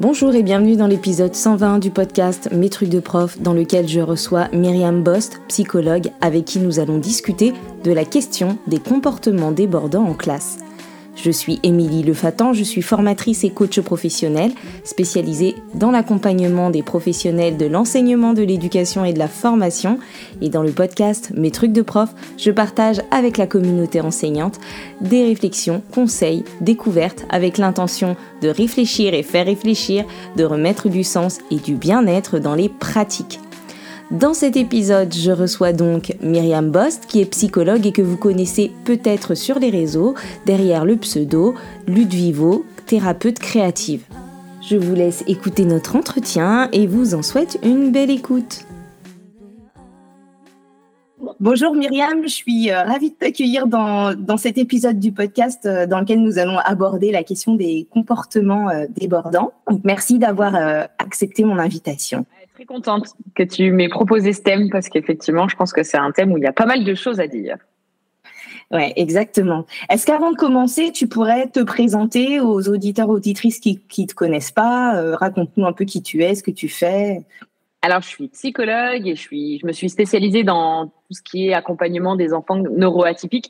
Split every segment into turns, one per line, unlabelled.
Bonjour et bienvenue dans l'épisode 120 du podcast Mes trucs de prof dans lequel je reçois Myriam Bost, psychologue, avec qui nous allons discuter de la question des comportements débordants en classe. Je suis Émilie Lefatan, je suis formatrice et coach professionnelle spécialisée dans l'accompagnement des professionnels de l'enseignement, de l'éducation et de la formation. Et dans le podcast Mes trucs de prof, je partage avec la communauté enseignante des réflexions, conseils, découvertes avec l'intention de réfléchir et faire réfléchir, de remettre du sens et du bien-être dans les pratiques. Dans cet épisode, je reçois donc Myriam Bost, qui est psychologue et que vous connaissez peut-être sur les réseaux, derrière le pseudo Ludvivo, thérapeute créative. Je vous laisse écouter notre entretien et vous en souhaite une belle écoute. Bonjour Myriam, je suis euh, ravie de t'accueillir dans, dans, cet épisode du podcast euh, dans lequel nous allons aborder la question des comportements euh, débordants. merci d'avoir accepté mon invitation
très contente que tu m'aies proposé ce thème parce qu'effectivement, je pense que c'est un thème où il y a pas mal de choses à dire.
Ouais, exactement. Est-ce qu'avant de commencer, tu pourrais te présenter aux auditeurs auditrices qui ne te connaissent pas euh, Raconte-nous un peu qui tu es, ce que tu fais?
Alors, je suis psychologue et je suis, je me suis spécialisée dans tout ce qui est accompagnement des enfants neuroatypiques.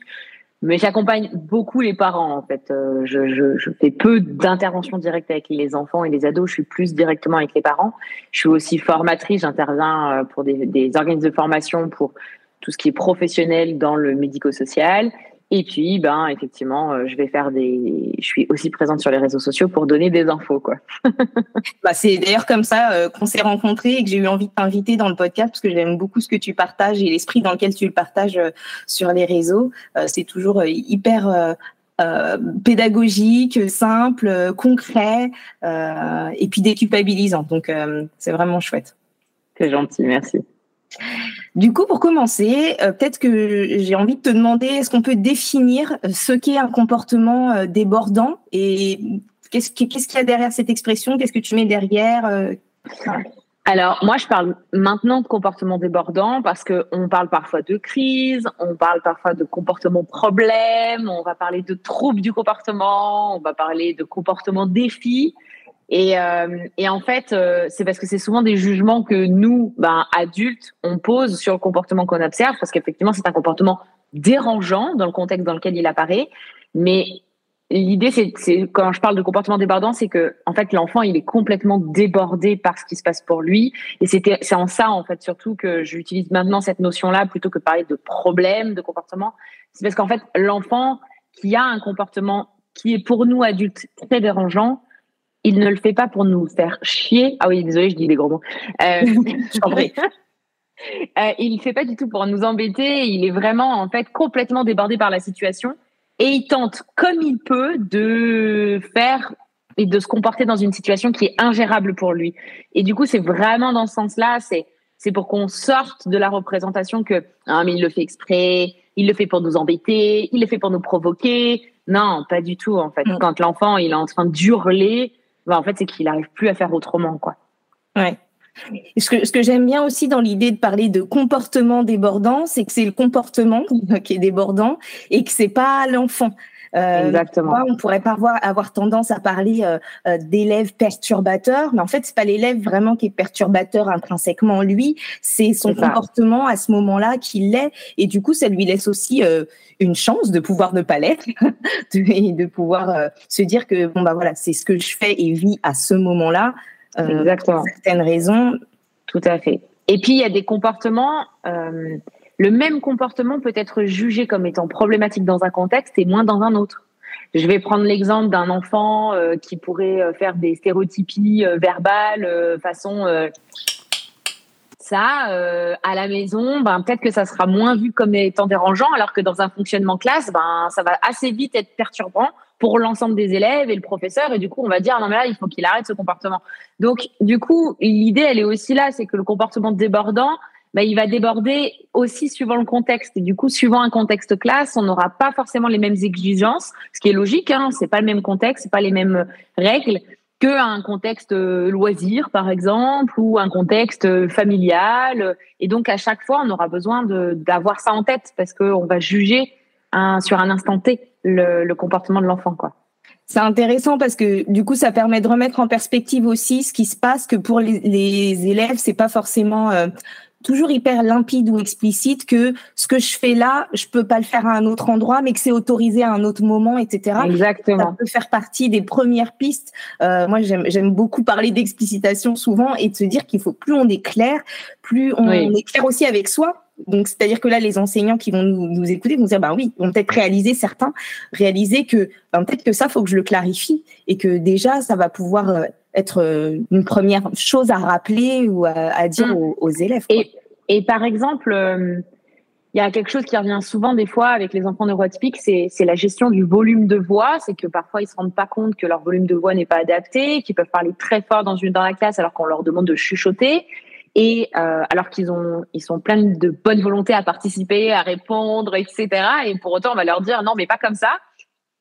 Mais j'accompagne beaucoup les parents en fait. Euh, je, je, je, fais peu d'interventions directes avec les enfants et les ados. Je suis plus directement avec les parents. Je suis aussi formatrice. J'interviens euh, pour des, des organismes de formation pour tout ce qui est professionnel dans le médico-social. Et puis, ben, effectivement, euh, je vais faire des. Je suis aussi présente sur les réseaux sociaux pour donner des infos, quoi.
bah, c'est d'ailleurs comme ça euh, qu'on s'est rencontrés et que j'ai eu envie de t'inviter dans le podcast parce que j'aime beaucoup ce que tu partages et l'esprit dans lequel tu le partages euh, sur les réseaux. c'est toujours hyper. pédagogique, simple, concret et puis déculpabilisant. Donc c'est vraiment chouette.
C'est gentil, merci.
Du coup, pour commencer, euh, peut-être que j'ai envie de te demander, est-ce qu'on peut définir euh, ce qu'est un comportement euh, débordant et qu'est-ce qu'il y a derrière cette expression? Qu'est-ce que tu mets derrière
alors, moi, je parle maintenant de comportement débordant parce que on parle parfois de crise, on parle parfois de comportement problème, on va parler de troubles du comportement, on va parler de comportement défi. Et, euh, et en fait, euh, c'est parce que c'est souvent des jugements que nous, ben, adultes, on pose sur le comportement qu'on observe, parce qu'effectivement, c'est un comportement dérangeant dans le contexte dans lequel il apparaît. Mais l'idée, c'est, quand je parle de comportement débordant, c'est que en fait, l'enfant, il est complètement débordé par ce qui se passe pour lui. Et c'est en ça, en fait, surtout que j'utilise maintenant cette notion-là plutôt que parler de problème de comportement. C'est parce qu'en fait, l'enfant qui a un comportement qui est pour nous adultes très dérangeant, il ne le fait pas pour nous faire chier. Ah oui, désolé, je dis des gros mots. Euh, euh, il ne fait pas du tout pour nous embêter. Il est vraiment en fait complètement débordé par la situation et il tente comme il peut de faire et de se comporter dans une situation qui est ingérable pour lui. Et du coup, c'est vraiment dans ce sens-là, c'est c'est pour qu'on sorte de la représentation que ah mais il le fait exprès, il le fait pour nous embêter, il le fait pour nous provoquer. Non, pas du tout en fait. Quand l'enfant il est en train d'hurler, bah, en fait, c'est qu'il n'arrive plus à faire autrement, quoi.
Ouais. Ce que, ce que j'aime bien aussi dans l'idée de parler de comportement débordant, c'est que c'est le comportement qui est débordant et que c'est pas l'enfant.
Euh, Exactement.
on pourrait pas avoir, avoir tendance à parler euh, euh, d'élèves perturbateurs, mais en fait, c'est pas l'élève vraiment qui est perturbateur intrinsèquement en lui, c'est son comportement à ce moment-là qui l'est, et du coup, ça lui laisse aussi une chance de pouvoir ne pas l'être, et de pouvoir se dire que bon bah voilà, c'est ce que je fais et vis à ce moment-là,
Exactement.
pour certaines raisons.
Tout à fait. Et puis il y a des comportements. Euh, le même comportement peut être jugé comme étant problématique dans un contexte et moins dans un autre. Je vais prendre l'exemple d'un enfant euh, qui pourrait euh, faire des stéréotypies euh, verbales façon ça à la maison, ben peut-être que ça sera moins vu comme étant dérangeant, alors que dans un fonctionnement classe, ben ça va assez vite être perturbant pour l'ensemble des élèves et le professeur, et du coup on va dire non mais là il faut qu'il arrête ce comportement. Donc du coup l'idée elle est aussi là, c'est que le comportement débordant bah, il va déborder aussi suivant le contexte. Et du coup, suivant un contexte classe, on n'aura pas forcément les mêmes exigences, ce qui est logique. Hein, c'est pas le même contexte, c'est pas les mêmes règles qu'un contexte euh, loisir, par exemple, ou un contexte euh, familial. Et donc, à chaque fois, on aura besoin d'avoir ça en tête parce qu'on va juger un, sur un instant T le, le comportement de l'enfant, quoi
C'est intéressant parce que du coup, ça permet de remettre en perspective aussi ce qui se passe, que pour les, les élèves, c'est pas forcément euh, toujours hyper limpide ou explicite que ce que je fais là, je peux pas le faire à un autre endroit, mais que c'est autorisé à un autre moment, etc.
Exactement.
Ça peut faire partie des premières pistes. Euh, moi, j'aime beaucoup parler d'explicitation souvent et de se dire qu'il faut plus on est clair, plus on, est clair aussi avec soi. Donc, c'est-à-dire que là, les enseignants qui vont nous, nous écouter vont dire, bah oui, vont peut-être réaliser certains, réaliser que ben, peut-être que ça, faut que je le clarifie et que déjà, ça va pouvoir euh, être euh, une première chose à rappeler ou à, dire mm. aux, élèves.
Et, et, par exemple, euh, il y a quelque chose qui revient souvent des fois avec les enfants neuroatypiques, c'est la gestion du volume de voix. C'est que parfois ils se rendent pas compte que leur volume de voix n'est pas adapté, qu'ils peuvent parler très fort dans une dans la classe alors qu'on leur demande de chuchoter. Et euh, alors qu'ils ont, ils sont pleins de bonne volonté à participer, à répondre, etc. Et pour autant, on va leur dire non, mais pas comme ça.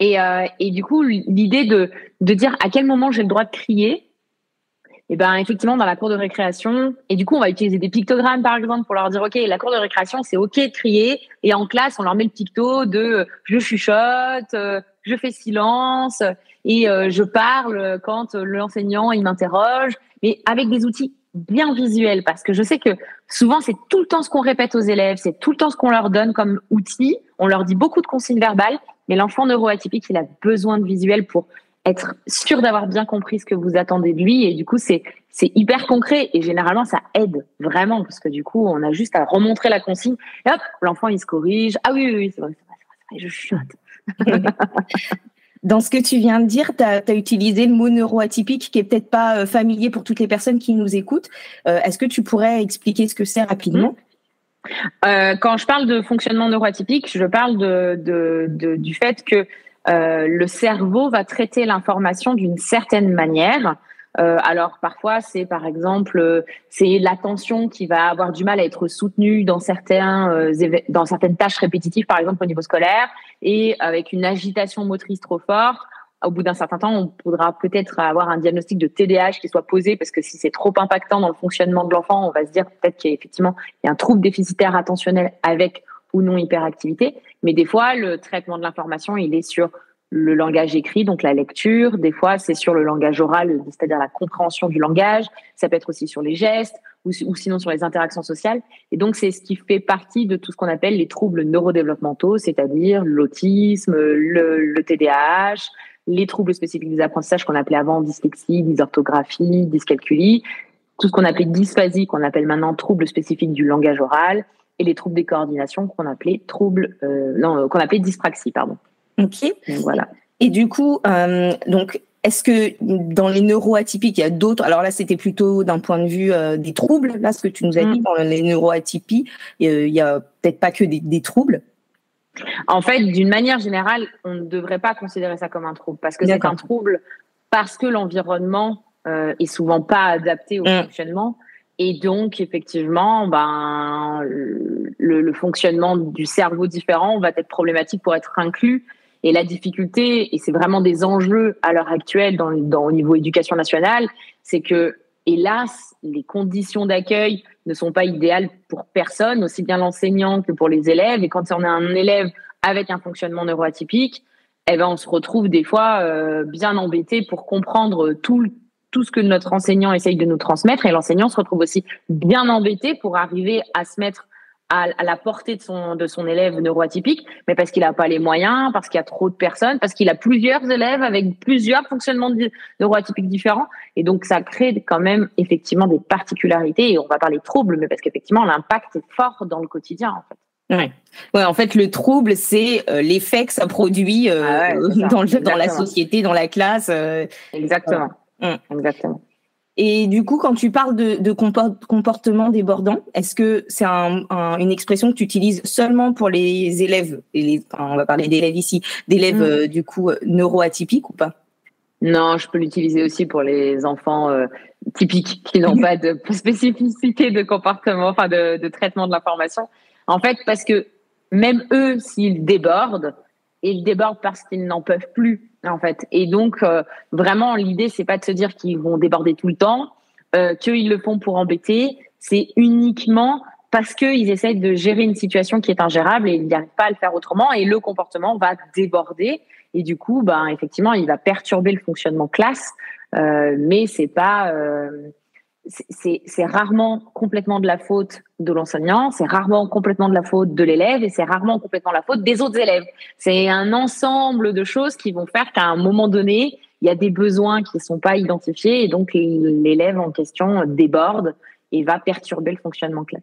Et, euh, et du coup, l'idée de, de dire à quel moment j'ai le droit de crier, et eh ben effectivement dans la cour de récréation. Et du coup, on va utiliser des pictogrammes par exemple pour leur dire ok, la cour de récréation c'est ok de crier. Et en classe, on leur met le picto de je chuchote, euh, je fais silence et euh, je parle quand l'enseignant il m'interroge, mais avec des outils bien visuels parce que je sais que souvent c'est tout le temps ce qu'on répète aux élèves, c'est tout le temps ce qu'on leur donne comme outil. On leur dit beaucoup de consignes verbales, mais l'enfant neuroatypique, il a besoin de visuels pour être sûr d'avoir bien compris ce que vous attendez de lui. Et du coup, c'est c'est hyper concret et généralement ça aide vraiment parce que du coup, on a juste à remontrer la consigne et hop, l'enfant il se corrige. Ah oui, oui, oui c'est vrai, c'est vrai, je chuchote.
Dans ce que tu viens de dire, tu as, utilisé le mot neuroatypique qui est peut-être pas euh, familier pour toutes les personnes qui nous écoutent. Euh, est-ce que tu pourrais expliquer ce que c'est rapidement?
Euh, quand je parle de fonctionnement neuroatypique, je parle de, de, de du fait que euh, le cerveau va traiter l'information d'une certaine manière. Euh, alors parfois c'est par exemple c'est l'attention qui va avoir du mal à être soutenue dans certains euh, dans certaines tâches répétitives par exemple au niveau scolaire et avec une agitation motrice trop forte au bout d'un certain temps, on pourra peut-être avoir un diagnostic de TDAH qui soit posé parce que si c'est trop impactant dans le fonctionnement de l'enfant, on va se dire peut-être qu'il y a effectivement il y a un trouble déficitaire attentionnel avec ou non hyperactivité. Mais des fois, le traitement de l'information, il est sur le langage écrit, donc la lecture. Des fois, c'est sur le langage oral, c'est-à-dire la compréhension du langage. Ça peut être aussi sur les gestes ou, sinon sur les interactions sociales. Et donc, c'est ce qui fait partie de tout ce qu'on appelle les troubles neurodéveloppementaux, c'est-à-dire l'autisme, le TDAH, les troubles spécifiques des apprentissages qu'on appelait avant dyslexie, dysorthographie, dyscalculie, tout ce qu'on appelait dysphasie, qu'on appelle maintenant troubles spécifiques du langage oral, et les troubles des coordinations qu'on appelait troubles, euh, non, qu'on appelait dyspraxie, pardon.
Ok. voilà. Et du coup, euh, donc, est-ce que dans les neuroatypiques, il y a d'autres Alors là, c'était plutôt d'un point de vue euh, des troubles. Là, ce que tu nous as dit mm. dans les neuroatypies, il y a peut-être pas que des troubles.
En fait, d'une manière générale, on ne devrait pas considérer ça comme un trouble parce que c'est un trouble parce que l'environnement euh, est souvent pas adapté au mm. fonctionnement et donc effectivement, ben le, fonctionnement du cerveau différent va être problématique pour être inclus. Et la difficulté, et c'est vraiment des enjeux à l'heure actuelle dans, dans, au niveau éducation nationale, c'est que hélas, les conditions d'accueil ne sont pas idéales pour personne, aussi bien l'enseignant que pour les élèves. Et quand on a un élève avec un fonctionnement neuroatypique, eh ben, on se retrouve des fois euh, bien embêté pour comprendre tout, tout ce que notre enseignant essaye de nous transmettre. Et l'enseignant se retrouve aussi bien embêté pour arriver à se mettre à, la portée de son, de son élève neuroatypique, mais parce qu'il n'a pas les moyens, parce qu'il y a trop de personnes, parce qu'il a plusieurs élèves avec plusieurs fonctionnements neuroatypiques différents. Et donc, ça crée quand même effectivement des particularités. Et on va parler de troubles, mais parce qu'effectivement, l'impact est fort dans le quotidien, en fait.
Ouais. ouais, en fait, le trouble, c'est euh, l'effet que ça produit euh, ah dans, le, dans la société, dans la classe. Euh,
Exactement. Exactement.
Et du coup, quand tu parles de, comportement débordant, est-ce que c'est une expression que tu utilises seulement pour les élèves, et on va parler d'élèves ici, d'élèves mm. euh, du coup neuroatypiques ou pas?
Non, je peux l'utiliser aussi pour les enfants euh, typiques qui n'ont pas de spécificité de comportement, enfin de, de traitement de l'information. En fait, parce que même eux, s'ils débordent, ils débordent parce qu'ils n'en peuvent plus en fait. Et donc, euh, vraiment, l'idée, c'est pas de se dire qu'ils vont déborder tout le temps, euh, qu'ils le font pour embêter. C'est uniquement parce qu'ils essayent de gérer une situation qui est ingérable et ils n'arrivent pas à le faire autrement. Et le comportement va déborder. et du coup, ben effectivement, il va perturber le fonctionnement classe, euh, mais c'est pas c'est rarement complètement de la faute de l'enseignant, c'est rarement complètement de la faute de l'élève et c'est rarement complètement la faute des autres élèves. C'est un ensemble de choses qui vont faire qu'à un moment donné, il y a des besoins qui ne sont pas identifiés et donc l'élève en question déborde et va perturber le fonctionnement classe.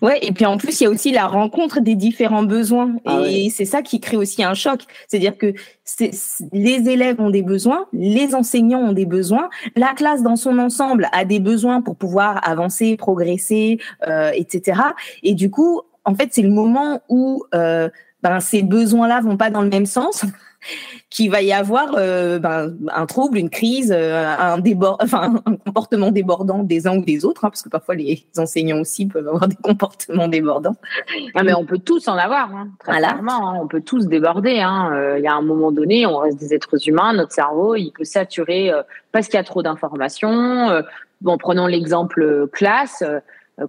Ouais, et puis en plus, il y a aussi la rencontre des différents besoins. Ah et c'est ça qui crée aussi un choc. C'est-à-dire que les élèves ont des besoins, les enseignants ont des besoins, la classe dans son ensemble a des besoins pour pouvoir avancer, progresser, euh, etc. Et du coup, en fait, c'est le moment où euh, ben, ces besoins-là vont pas dans le même sens qu'il va y avoir euh, ben, un trouble, une crise, euh, un, débord, enfin, un comportement débordant des uns ou des autres, hein, parce que parfois les enseignants aussi peuvent avoir des comportements débordants.
Ah, mais on peut tous en avoir, hein, très clairement. Hein, on peut tous déborder. Hein. Euh, il y a un moment donné, on reste des êtres humains, notre cerveau, il peut saturer parce qu'il y a trop d'informations. bon, prenons l'exemple classe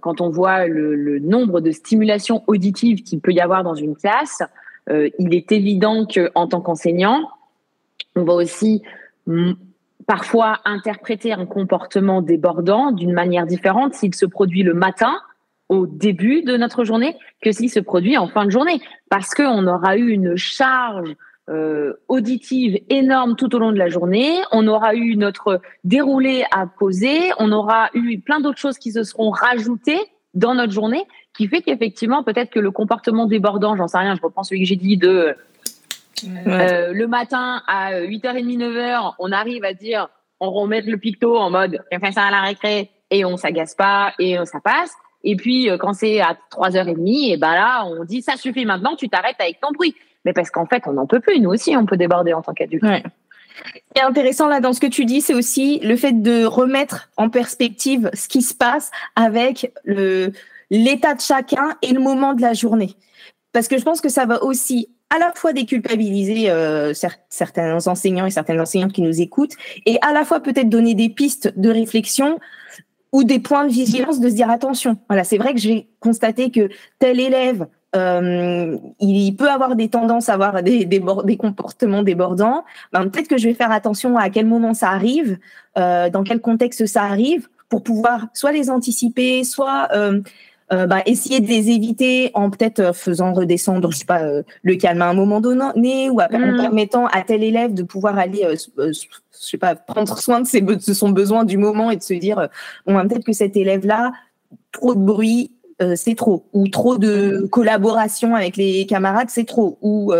quand on voit le, le, nombre de stimulations auditives qu'il peut y avoir dans une classe, euh, il est évident qu'en tant qu'enseignant, on va aussi parfois interpréter un comportement débordant d'une manière différente s'il se produit le matin au début de notre journée que s'il se produit en fin de journée. Parce qu'on aura eu une charge euh, auditive énorme tout au long de la journée, on aura eu notre déroulé à poser, on aura eu plein d'autres choses qui se seront rajoutées dans notre journée qui fait qu'effectivement, peut-être que le comportement débordant, j'en sais rien, je reprends celui que j'ai dit de euh, le matin à 8h30, 9h, on arrive à dire, on remet le picto en mode, on fait ça à la récré et on s'agace pas et ça passe. Et puis, euh, quand c'est à 3h30, et ben là, on dit, ça suffit maintenant, tu t'arrêtes avec ton bruit. Mais parce qu'en fait, on n'en peut plus. Nous aussi, on peut déborder en tant qu'adulte.
Ouais. Ce qui est intéressant là dans ce que tu dis, c'est aussi le fait de remettre en perspective ce qui se passe avec le, l'état de chacun et le moment de la journée. Parce que je pense que ça va aussi à la fois déculpabiliser euh, certains enseignants et certaines enseignantes qui nous écoutent, et à la fois peut-être donner des pistes de réflexion ou des points de vigilance de se dire attention. Voilà, c'est vrai que j'ai constaté que tel élève euh, il peut avoir des tendances à avoir des, des, des comportements débordants. Ben, peut-être que je vais faire attention à quel moment ça arrive, euh, dans quel contexte ça arrive, pour pouvoir soit les anticiper, soit euh, euh, bah, essayer de les éviter en peut-être euh, faisant redescendre, je sais pas, euh, le calme à un moment donné ou en mm. permettant à tel élève de pouvoir aller, je sais pas, prendre soin de, ses, de son besoin du moment et de se dire, bon, bah, peut-être que cet élève-là, trop de bruit, c'est trop, ou trop de collaboration avec les camarades, c'est trop, ou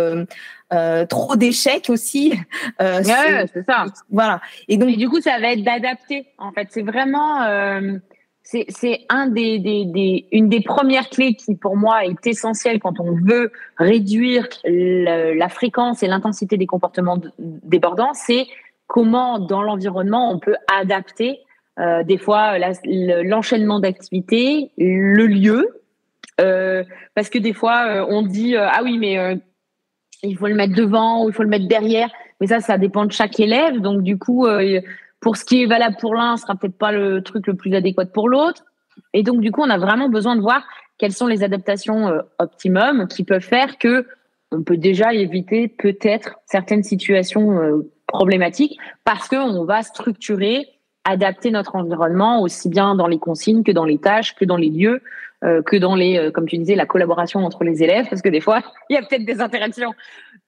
trop d'échecs aussi.
Euh, c'est ça.
Voilà.
Et donc, du coup, ça va être d'adapter. En fait, c'est vraiment c'est une des premières clés qui, pour moi, est essentielle quand on veut réduire la fréquence et l'intensité des comportements débordants. C'est comment, dans l'environnement, on peut adapter euh, des fois l'enchaînement d'activités, le lieu, euh, parce que des fois, euh, on dit ah oui, mais il faut le mettre devant ou il faut le mettre derrière. Mais ça, ça dépend de chaque élève. Donc, du coup, pour ce qui est valable pour l'un, ce sera peut-être pas le truc le plus adéquat pour l'autre. Et donc, du coup, on a vraiment besoin de voir quelles sont les adaptations euh, optimum qui peuvent faire que on peut déjà éviter peut-être certaines situations euh, problématiques parce qu'on va structurer, adapter notre environnement aussi bien dans les consignes que dans les tâches, que dans les lieux, euh, que dans les, comme tu disais, la collaboration entre les élèves, parce que des fois, il y a peut-être des interactions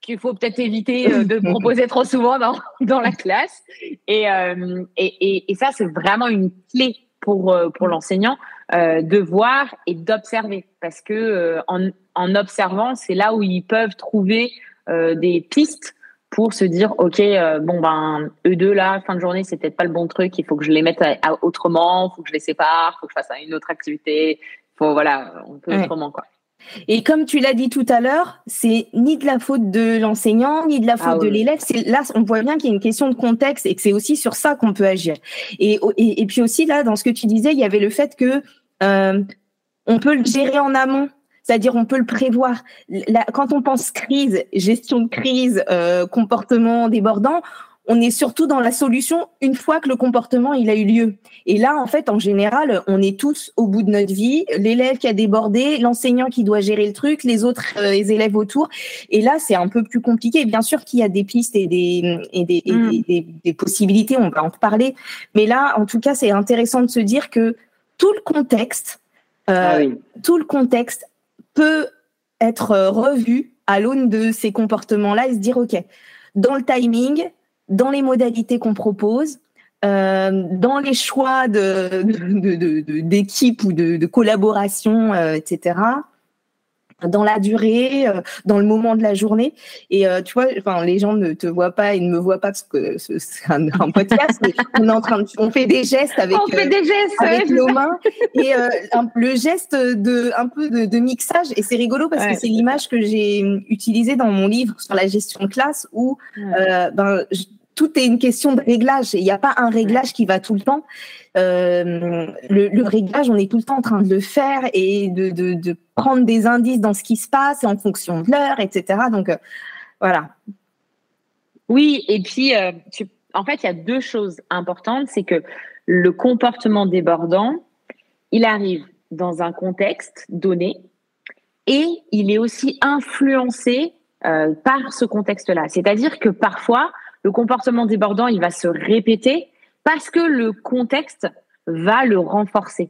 qu'il faut peut-être éviter euh, de proposer trop souvent dans, dans la classe. Et, euh, et, et, ça, c'est vraiment une clé pour, euh, pour l'enseignant de voir et d'observer. Parce que en, en observant, c'est là où ils peuvent trouver des pistes pour se dire, OK, bon, ben, eux deux, là, fin de journée, c'est peut-être pas le bon truc, il faut que je les mette autrement, il faut que je les sépare, il faut que je fasse une autre activité. Faut, voilà, on peut autrement, quoi.
Et comme tu l'as dit tout à l'heure, c'est ni de la faute de l'enseignant, ni de la faute ah de l'élève. C'est là, on voit bien qu'il y a une question de contexte et que c'est aussi sur ça qu'on peut agir. Et, et, et, puis aussi là, dans ce que tu disais, il y avait le fait que euh, on peut le gérer en amont. C'est-à-dire, on peut le prévoir. quand on pense crise, gestion de crise, euh, comportement débordant, on est surtout dans la solution une fois que le comportement il a eu lieu. Et là, en fait, en général, on est tous au bout de notre vie, l'élève qui a débordé, l'enseignant qui doit gérer le truc, les autres euh, les élèves autour. Et là, c'est un peu plus compliqué. Bien sûr qu'il y a des pistes et des et des, mm. des, possibilités, on va en parler. Mais là, en tout cas, c'est intéressant de se dire que tout le contexte, euh, ah tout le contexte peut être revu à l'aune de ces comportements-là et se dire, OK, dans le timing, dans les modalités qu'on propose, euh, dans les choix d'équipe de, ou de, collaboration, euh, etc dans la durée, euh, dans le moment de la journée. Et euh, tu vois, enfin, les gens ne te voient pas et ne me voient pas parce que c'est un, podcast, mais on est en train de, on fait des gestes avec,
on fait des gestes,
avec nos mains et le geste de un peu de, mixage. Et c'est rigolo parce que c'est l'image que j'ai utilisée dans mon livre sur la gestion de classe où ben, tout est une question de réglage. Il n'y a pas un réglage qui va tout le temps. Euh, le, réglage, on est tout le temps en train de le faire et de, prendre des indices dans ce qui se passe en fonction de l'heure, etc. Donc, euh, voilà.
Oui, et puis, euh, en fait, il y a deux choses importantes. C'est que le comportement débordant, il arrive dans un contexte donné et il est aussi influencé par ce contexte-là. C'est-à-dire que parfois, le comportement débordant, il va se répéter parce que le contexte va le renforcer.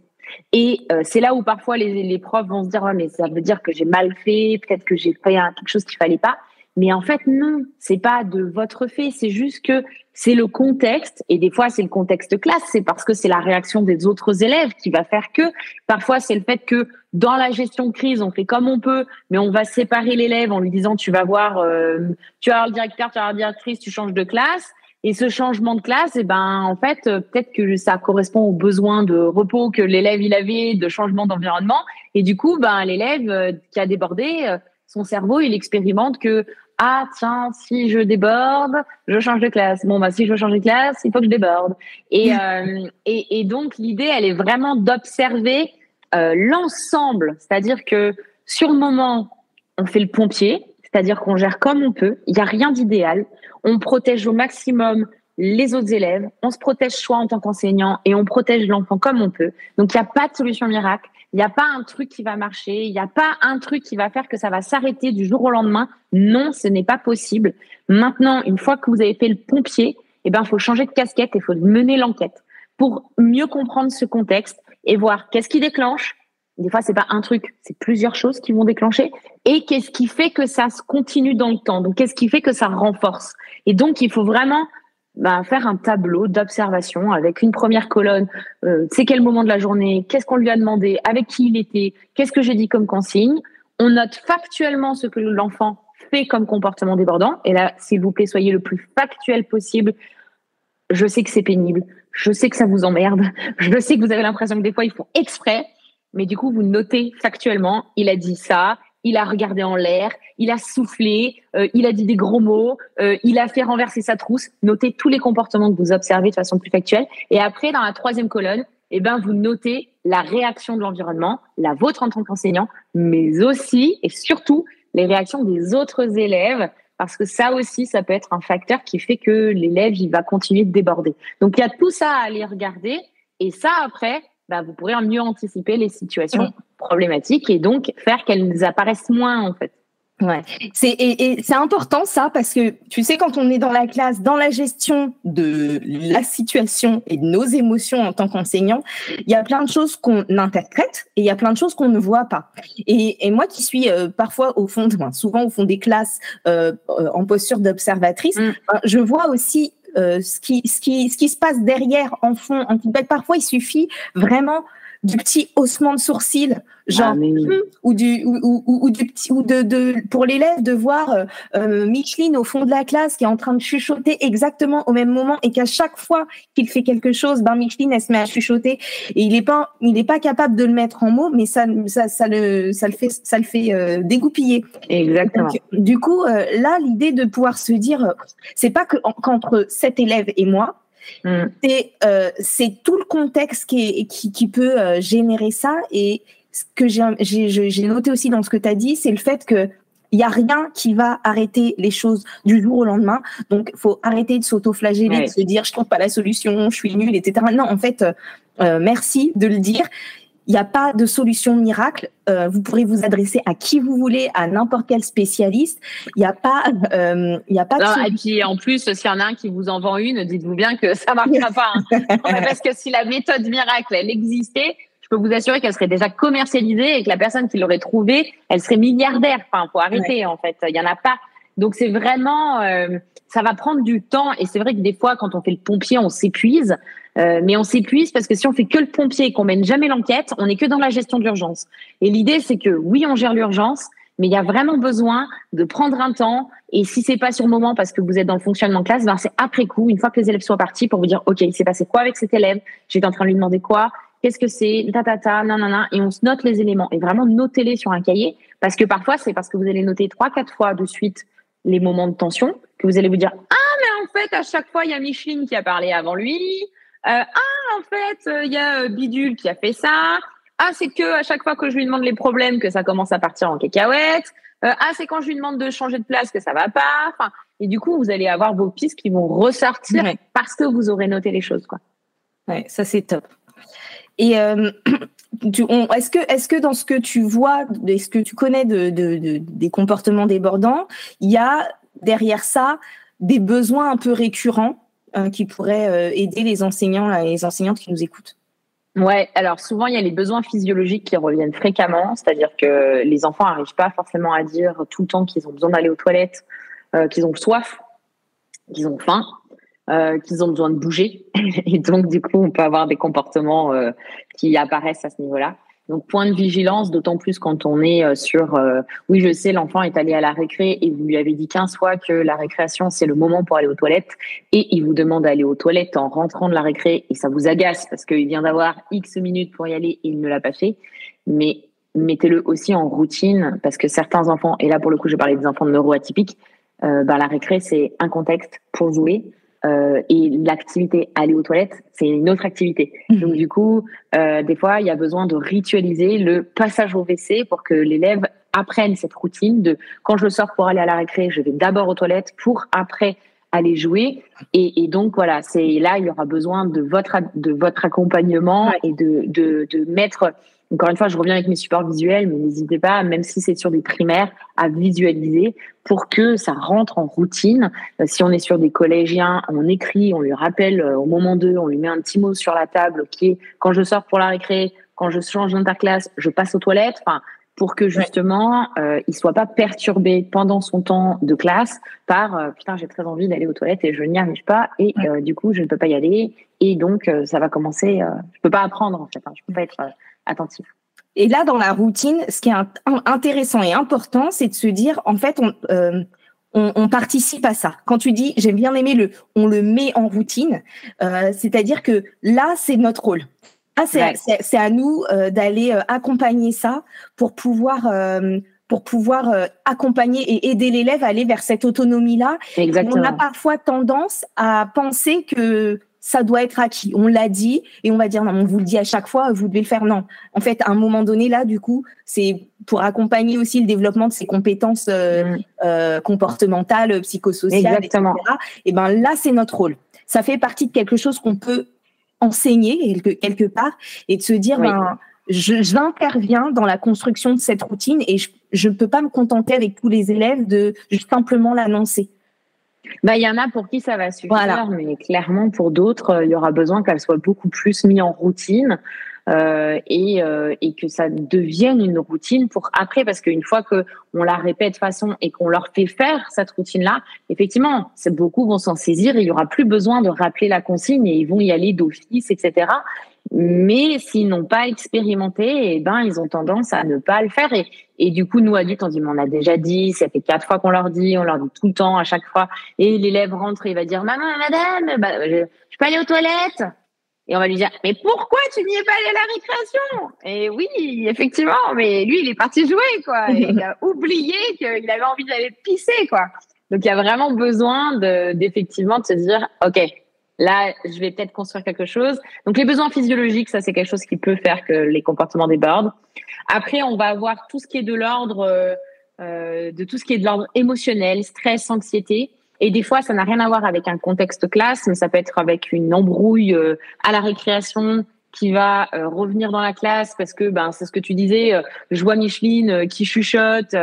Et euh, c'est là où parfois les, les, profs vont se dire mais ça veut dire que j'ai mal fait, peut-être que j'ai fait quelque chose qu'il fallait pas. Mais en fait, non, c'est pas de votre fait, c'est juste que c'est le contexte, et des fois c'est le contexte classe, c'est parce que c'est la réaction des autres élèves qui va faire que, parfois c'est le fait que dans la gestion de crise, on fait comme on peut, mais on va séparer l'élève en lui disant tu vas voir, euh, tu vas voir le directeur, tu vas voir la directrice, tu changes de classe. Et ce changement de classe, eh ben, en fait, peut-être que ça correspond aux besoins de repos que l'élève il avait, de changement d'environnement. Et du coup, ben, l'élève euh, qui a débordé, euh, son cerveau, il expérimente que ah tiens, si je déborde, je change de classe. Bon bah si je change de classe, il faut que je déborde. Et euh, et, et, donc l'idée, elle est vraiment d'observer euh, l'ensemble, c'est-à-dire que sur le moment, on fait le pompier, c'est-à-dire qu'on gère comme on peut. Il n'y a rien d'idéal. On protège au maximum les autres élèves, on se protège soi en tant qu'enseignant et on protège l'enfant comme on peut. Donc il n'y a pas de solution miracle. Il n'y a pas un truc qui va marcher, il n'y a pas un truc qui va faire que ça va s'arrêter du jour au lendemain. Non, ce n'est pas possible. Maintenant, une fois que vous avez fait le pompier, eh ben, il faut changer de casquette et il faut mener l'enquête pour mieux comprendre ce contexte et voir qu'est-ce qui déclenche. Des fois, c'est pas un truc, c'est plusieurs choses qui vont déclencher. Et qu'est-ce qui fait que ça se continue dans le temps? Donc, qu'est-ce qui fait que ça renforce? Et donc, il faut vraiment bah, faire un tableau d'observation avec une première colonne. Euh, c'est quel moment de la journée Qu'est-ce qu'on lui a demandé Avec qui il était Qu'est-ce que j'ai dit comme consigne On note factuellement ce que l'enfant fait comme comportement débordant. Et là, s'il vous plaît, soyez le plus factuel possible. Je sais que c'est pénible. Je sais que ça vous emmerde. Je sais que vous avez l'impression que des fois, ils font exprès. Mais du coup, vous notez factuellement, il a dit ça, il a regardé en l'air, il a soufflé, euh, il a dit des gros mots, euh, il a fait renverser sa trousse. Notez tous les comportements que vous observez de façon plus factuelle. Et après, dans la troisième colonne, eh ben, vous notez la réaction de l'environnement, la vôtre en tant qu'enseignant, mais aussi et surtout les réactions des autres élèves, parce que ça aussi, ça peut être un facteur qui fait que l'élève, il va continuer de déborder. Donc, il y a tout ça à aller regarder. Et ça, après, bah, vous pourrez mieux anticiper les situations problématiques et donc faire qu'elles apparaissent moins en fait.
Ouais, c'est et, c'est important ça parce que tu sais quand on est dans la classe, dans la gestion de la situation et de nos émotions en tant qu'enseignant, il y a plein de choses qu'on interprète et il y a plein de choses qu'on ne voit pas. Et, et moi qui suis euh, parfois au fond, souvent au fond des classes euh, euh, en posture d'observatrice, mm. ben, je vois aussi euh, ce, qui, ce, qui, ce qui se passe derrière en fond, en. Parfois, il suffit vraiment du petit haussement de sourcil, genre, ah, ou du ou, ou, ou, du petit ou de, de pour l'élève de voir euh, euh, Micheline au fond de la classe qui est en train de chuchoter exactement au même moment et qu'à chaque fois qu'il fait quelque chose, ben Micheline elle se met à chuchoter et il est pas il est pas capable de le mettre en mots, mais ça ça ça le ça le fait ça le fait euh, dégoupiller.
Exactement.
du coup là l'idée de pouvoir se dire c'est pas que qu'entre cet élève et moi Mm. Euh, c'est tout le contexte qui, qui, peut euh, générer ça. Et ce que j'ai noté aussi dans ce que tu as dit, c'est le fait que il y a rien qui va arrêter les choses du jour au lendemain. Donc, faut arrêter de s'auto-flageller, de se dire je trouve pas la solution, je suis nulle, etc. Non, en fait, euh, merci de le dire. Il n'y a pas de solution miracle. Euh, vous pourrez vous adresser à qui vous voulez, à n'importe quel spécialiste. Il n'y a pas, euh, il y a pas.
et puis en plus, s'il y en a un qui vous en vend une, dites-vous bien que ça marchera pas. Hein. parce que si la méthode miracle elle existait, je peux vous assurer qu'elle serait déjà commercialisée et que la personne qui l'aurait trouvée, elle serait milliardaire. Enfin, faut arrêter en fait. Il y en a pas. Donc c'est vraiment, euh, ça va prendre du temps et c'est vrai que des fois quand on fait le pompier, on s'épuise. Euh, mais on s'épuise parce que si on fait que le pompier et qu'on mène jamais l'enquête, on n'est que dans la gestion d'urgence. Et l'idée, c'est que oui, on gère l'urgence, mais il y a vraiment besoin de prendre un temps. Et si c'est pas sur le moment parce que vous êtes dans le fonctionnement de classe, ben c'est après coup, une fois que les élèves sont partis, pour vous dire, ok, il s'est passé quoi avec cet élève? J'étais en train de lui demander quoi? Qu'est-ce que c'est? Ta ta ta, nanana. Et on se note les éléments et vraiment notez-les sur un cahier parce que parfois c'est parce que vous allez noter trois, quatre fois de suite les moments de tension que vous allez vous dire, ah mais en fait à chaque fois il y a Micheline qui a parlé avant lui. Euh, ah, en fait, il euh, y a euh, Bidule qui a fait ça. Ah, c'est que à chaque fois que je lui demande les problèmes que ça commence à partir en cacahuète. ah, c'est quand je lui demande de changer de place que ça va pas. Enfin, et du coup, vous allez avoir vos pistes qui vont ressortir parce que vous aurez noté les choses, quoi.
Ouais, ça c'est top. Et euh, est-ce que, est-ce que dans ce que tu vois, est-ce que tu connais de, de, de, des comportements débordants, il y a derrière ça des besoins un peu récurrents euh, qui pourrait euh, aider les enseignants et les enseignantes qui nous écoutent
Ouais, alors souvent il y a les besoins physiologiques qui reviennent fréquemment, c'est-à-dire que les enfants n'arrivent pas forcément à dire tout le temps qu'ils ont besoin d'aller aux toilettes, euh, qu'ils ont soif, qu'ils ont faim, euh, qu'ils ont besoin de bouger, et donc du coup on peut avoir des comportements euh, qui apparaissent à ce niveau-là. Donc point de vigilance, d'autant plus quand on est euh, sur euh, oui je sais l'enfant est allé à la récré et vous lui avez dit 15 fois que la récréation c'est le moment pour aller aux toilettes et il vous demande d'aller aux toilettes en rentrant de la récré et ça vous agace parce qu'il vient d'avoir X minutes pour y aller et il ne l'a pas fait. Mais mettez-le aussi en routine parce que certains enfants, et là pour le coup je parlais des enfants neuroatypiques, euh, ben, la récré c'est un contexte pour jouer euh, et l'activité aller aux toilettes, c'est une autre activité. Mhm. Donc du coup, euh, des fois, il y a besoin de ritualiser le passage au WC pour que l'élève apprenne cette routine de quand je sors pour aller à la récré, je vais d'abord aux toilettes pour après aller jouer. Et, et donc voilà, c'est là il y aura besoin de votre de votre accompagnement et de, de de mettre encore une fois, je reviens avec mes supports visuels, mais n'hésitez pas, même si c'est sur des primaires, à visualiser pour que ça rentre en routine. Euh, si on est sur des collégiens, on écrit, on lui rappelle euh, au moment d'eux, on lui met un petit mot sur la table qui est quand je sors pour la récré, quand je change d'interclasse, je passe aux toilettes. Enfin, pour que justement euh, il soit pas perturbé pendant son temps de classe par euh, putain j'ai très envie d'aller aux toilettes et je n'y arrive pas et du coup je ne peux pas y aller et donc ça va commencer je peux pas apprendre en fait hein, je peux pas être attentif.
Et là, dans la routine, ce qui est intéressant et important, c'est de se dire, en fait, euh, on, on, participe à ça. Quand tu dis, j'aime bien aimer le, on le met en routine, euh, c'est-à-dire que là, c'est notre rôle. Ah, c'est à nous euh, d'aller accompagner ça pour pouvoir pour pouvoir accompagner et aider l'élève à aller vers cette autonomie-là. On a parfois tendance à penser que ça doit être acquis. On l'a dit et on va dire non, on vous le dit à chaque fois, vous devez le faire. Non, en fait, à un moment donné là, du coup, c'est pour accompagner aussi le développement de ces compétences euh, mm. euh, comportementales, psychosociales, Exactement. etc. Et ben là, c'est notre rôle. Ça fait partie de quelque chose qu'on peut enseigner quelque, part et de se dire ben j'interviens dans la construction de cette routine et je ne peux pas me contenter avec tous les élèves de simplement l'annoncer.
Bah, il y en a pour qui ça va suffire, mais clairement pour d'autres, euh, il y aura besoin qu'elle soit beaucoup plus mise en routine euh, et, euh, et que ça devienne une routine pour après, parce qu'une fois que on la répète façon et qu'on leur fait faire cette routine-là, effectivement, c'est beaucoup vont s'en saisir. Et il y aura plus besoin de rappeler la consigne et ils vont y aller d'office, etc. Mais s'ils n'ont pas expérimenté, eh ben ils ont tendance à ne pas le faire. Et, et du coup, nous adultes, on dit, mais on a déjà dit, ça fait quatre fois qu'on leur dit, on leur dit tout le temps, à chaque fois. Et l'élève rentre et il va dire, maman, madame, bah, je, je peux aller aux toilettes. Et on va lui dire, mais pourquoi tu n'y es pas allé à la récréation? Et oui, effectivement, mais lui, il est parti jouer, quoi. il a oublié qu'il avait envie d'aller pisser, quoi. Donc, il y a vraiment besoin de, d'effectivement de se dire, OK, là, je vais peut-être construire quelque chose. Donc, les besoins physiologiques, ça, c'est quelque chose qui peut faire que les comportements débordent. Après, on va avoir tout ce qui est de l'ordre... Euh, de tout ce qui est de l'ordre émotionnel, stress, anxiété. Et des fois, ça n'a rien à voir avec un contexte classe, mais ça peut être avec une embrouille à la récréation qui va revenir dans la classe parce que ben c'est ce que tu disais. je vois Micheline qui chuchote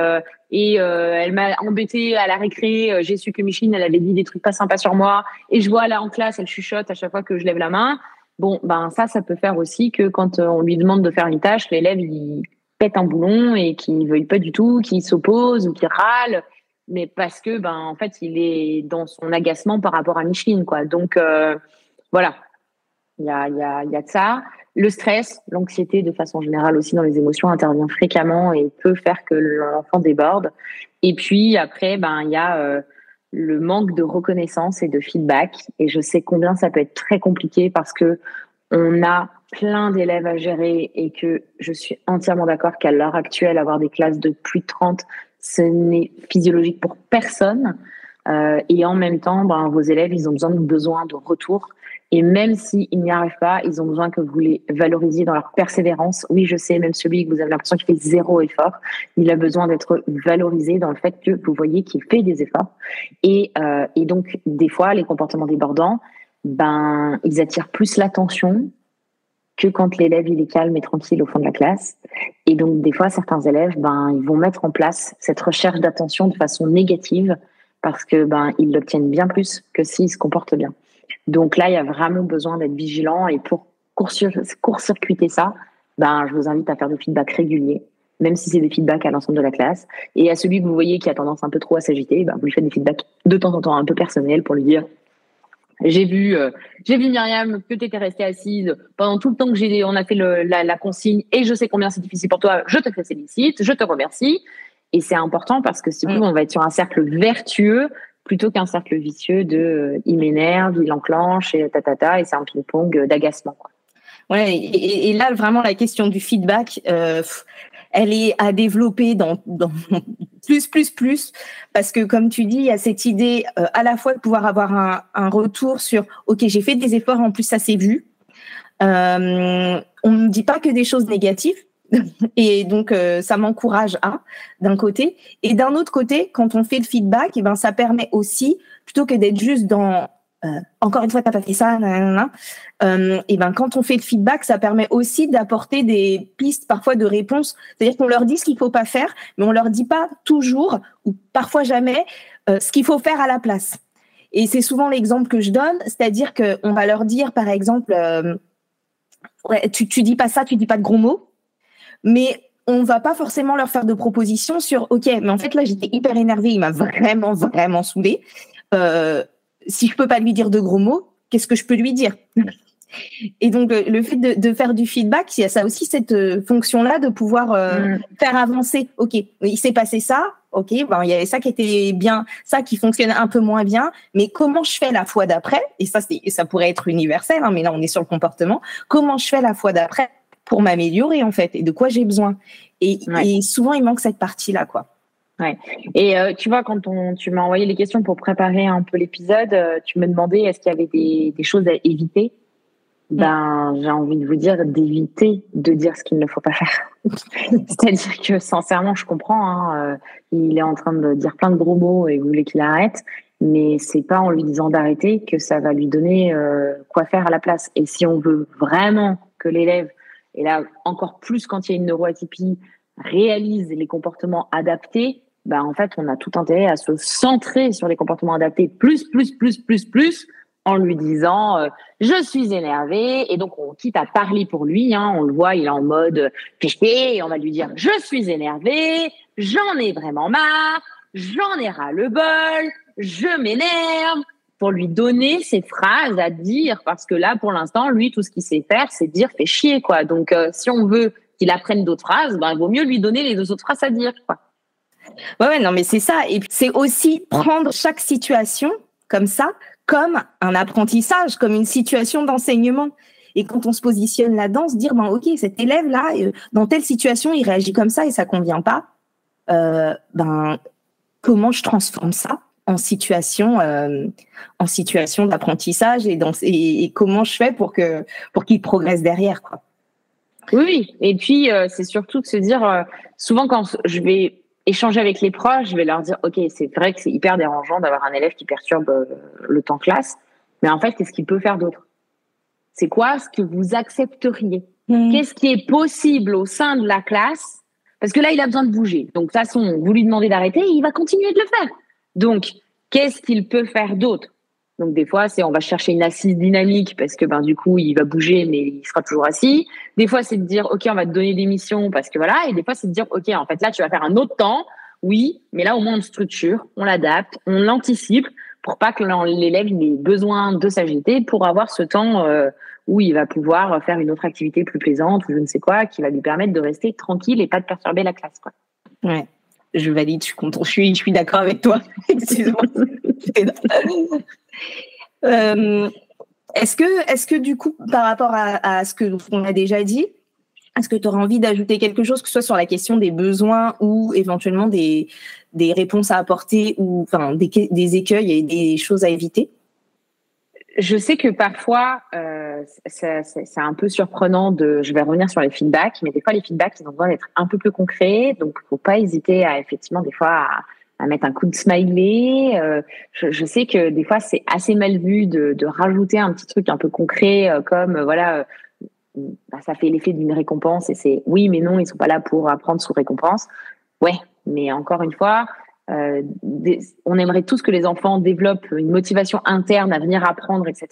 et elle m'a embêté à la récré. J'ai su que Micheline elle avait dit des trucs pas sympas sur moi et je vois là en classe elle chuchote à chaque fois que je lève la main. Bon, ben ça, ça peut faire aussi que quand euh, on lui demande de faire une tâche, l'élève il pète un boulon et qu'il veuille pas du tout, qu'il s'oppose ou qu'il râle, mais parce que ben en fait il est dans son agacement par rapport à Micheline quoi. Donc euh, voilà, il y a y a y a de ça. Le stress, l'anxiété de façon générale aussi dans les émotions intervient fréquemment et peut faire que l'enfant déborde. Et puis après ben il y a euh, le manque de reconnaissance et de feedback. Et je sais combien ça peut être très compliqué parce que on a plein d'élèves à gérer et que je suis entièrement d'accord qu'à l'heure actuelle, avoir des classes de plus de 30, ce n'est physiologique pour personne. Euh, et en même temps, ben, vos élèves, ils ont besoin de retour. Et même s'ils n'y arrivent pas, ils ont besoin que vous les valorisiez dans leur persévérance. Oui, je sais, même celui que vous avez l'impression qu'il fait zéro effort, il a besoin d'être valorisé dans le fait que vous voyez qu'il fait des efforts. Et, euh, et donc, des fois, les comportements débordants, ben, ils attirent plus l'attention que quand l'élève il est calme et tranquille au fond de la classe. Et donc, des fois, certains élèves, ben, ils vont mettre en place cette recherche d'attention de façon négative parce que ben, ils l'obtiennent bien plus que s'ils se comportent bien. Donc là, il y a vraiment besoin d'être vigilant et pour court-circuiter ça, ben, je vous invite à faire des feedbacks réguliers, même si c'est des feedbacks à l'ensemble de la classe. Et à celui que vous voyez qui a tendance un peu trop à s'agiter, ben, vous lui faites des feedbacks de temps en temps un peu personnels pour lui dire j'ai vu, euh, j'ai vu Myriam que tu étais restée assise pendant tout le temps que j'ai, on a fait le, la, la, consigne et je sais combien c'est difficile pour toi. Je te félicite, je te remercie. Et c'est important parce que si mm. on va être sur un cercle vertueux plutôt qu'un cercle vicieux de euh, il m'énerve, il enclenche et tatata, et c'est un ping-pong d'agacement.
Ouais, et, là, vraiment, la question du feedback, euh, elle est à développer dans, dans, plus, plus, plus, parce que comme tu dis, il y a cette idée euh, à la fois de pouvoir avoir un, retour sur, OK, j'ai fait des efforts, en plus ça s'est vu. Euh, on ne dit pas que des choses négatives, et donc euh, ça m'encourage à d'un côté. Et d'un autre côté quand on fait le feedback eh ben ça permet aussi plutôt que d'être juste dans euh, encore une fois t'as pas fait ça euh, et ben quand on fait le feedback ça permet aussi d'apporter des pistes parfois de réponse c'est-à-dire qu'on leur dit ce qu'il faut pas faire mais on leur dit pas toujours ou parfois jamais ce qu'il faut faire à la place. Et c'est souvent l'exemple que je donne c'est-à-dire que on va leur dire par exemple ouais, tu tu dis pas ça tu dis pas de gros mots mais on va pas forcément leur faire de propositions sur OK, mais en fait là j'étais hyper énervée, il m'a vraiment vraiment saoulée. Euh, si je peux pas lui dire de gros mots, qu'est-ce que je peux lui dire? Et donc le, fait de, faire du feedback, il y a ça aussi cette euh, fonction-là de pouvoir euh, mm. faire avancer. Ok, il s'est passé ça. Ok, bon, il y avait ça qui était bien, ça qui fonctionnait un peu moins bien. Mais comment je fais la fois d'après? Et ça, ça pourrait être universel, hein, mais là on est sur le comportement. Comment je fais la fois d'après? Pour m'améliorer en fait et de quoi j'ai besoin. Et, souvent il manque cette partie là quoi.
Ouais. Et euh, tu vois, quand on, tu m'as envoyé les questions pour préparer un peu l'épisode, euh, tu me demandais est-ce qu'il y avait des, des, choses à éviter? Ben, j'ai envie de vous dire d'éviter de dire ce qu'il ne faut pas faire. C'est-à-dire que sincèrement, je comprends. Hein, euh, il est en train de dire plein de gros mots et vous voulez qu'il arrête, mais c'est pas en lui disant d'arrêter que ça va lui donner quoi faire à la place. Et si on veut vraiment que l'élève et là, encore plus quand il y a une neuroatypie, réalise les comportements adaptés, bah, en fait, on a tout intérêt à se centrer sur les comportements adaptés plus, plus, plus, plus, plus, en lui disant euh, je suis énervé et donc on quitte à parler pour lui hein, on le voit il est en mode péché et on va lui dire je suis énervé j'en ai vraiment marre j'en ai ras le bol je m'énerve pour lui donner ces phrases à dire parce que là pour l'instant lui tout ce qu'il sait faire c'est dire fait chier quoi. Donc euh, si on veut qu'il apprenne d'autres phrases ben il vaut mieux lui donner les deux autres phrases à dire quoi.
Ouais, non mais c'est ça. Et c'est aussi prendre chaque situation comme ça comme un apprentissage comme une situation d'enseignement. Et quand on se positionne là-dedans dire ben ok cet élève là euh, dans telle situation il réagit comme ça et ça convient pas euh, ben comment je transforme ça en situation euh, en situation d'apprentissage et, dans, et, comment je fais pour que pour qu'il progresse derrière quoi.
Oui, et puis euh, c'est surtout de se dire euh, souvent quand je vais échanger avec les proches, je vais leur dire, OK, c'est vrai que c'est hyper dérangeant d'avoir un élève qui perturbe le temps classe, mais en fait, qu'est-ce qu'il peut faire d'autre? C'est quoi ce que vous accepteriez? Mmh. Qu'est-ce qui est possible au sein de la classe? Parce que là, il a besoin de bouger. Donc, de toute façon, vous lui demandez d'arrêter, il va continuer de le faire. Donc, qu'est-ce qu'il peut faire d'autre? Donc des fois, c'est on va chercher une assise dynamique parce que ben du coup, il va bouger mais il sera toujours assis. Des fois, c'est de dire OK, on va te donner des missions parce que voilà, et des fois c'est de dire OK, en fait là, tu vas faire un autre temps. Oui, mais là au moins on structure, on l'adapte, on l'anticipe pour pas que l'élève ait besoin de s'agiter pour avoir ce temps euh, où il va pouvoir faire une autre activité plus plaisante ou je ne sais quoi qui va lui permettre de rester tranquille et pas de perturber la classe quoi.
Ouais. Je valide, je suis content, je suis, d'accord avec toi. Excuse-moi. Euh, est-ce que, est que du coup, par rapport à, ce que qu'on a déjà dit, est-ce que tu auras envie d'ajouter quelque chose, que ce soit sur la question des besoins ou éventuellement des, des réponses à apporter ou enfin des écueils et des choses à éviter?
Je sais que parfois, euh, c'est un peu surprenant de. Je vais revenir sur les feedbacks, mais des fois, les feedbacks, ils ont besoin d'être un peu plus concrets. Donc, faut pas hésiter à effectivement, des fois, à, à mettre un coup de smiley. Euh, je, je, sais que des fois c'est assez mal vu de, de, rajouter un petit truc un peu concret euh, comme euh, voilà, bah, ça fait l'effet d'une récompense et c'est oui mais non ils sont pas là pour apprendre sous récompense. Ouais, mais encore une fois, on aimerait tous que les enfants développent une motivation interne à venir apprendre, etc.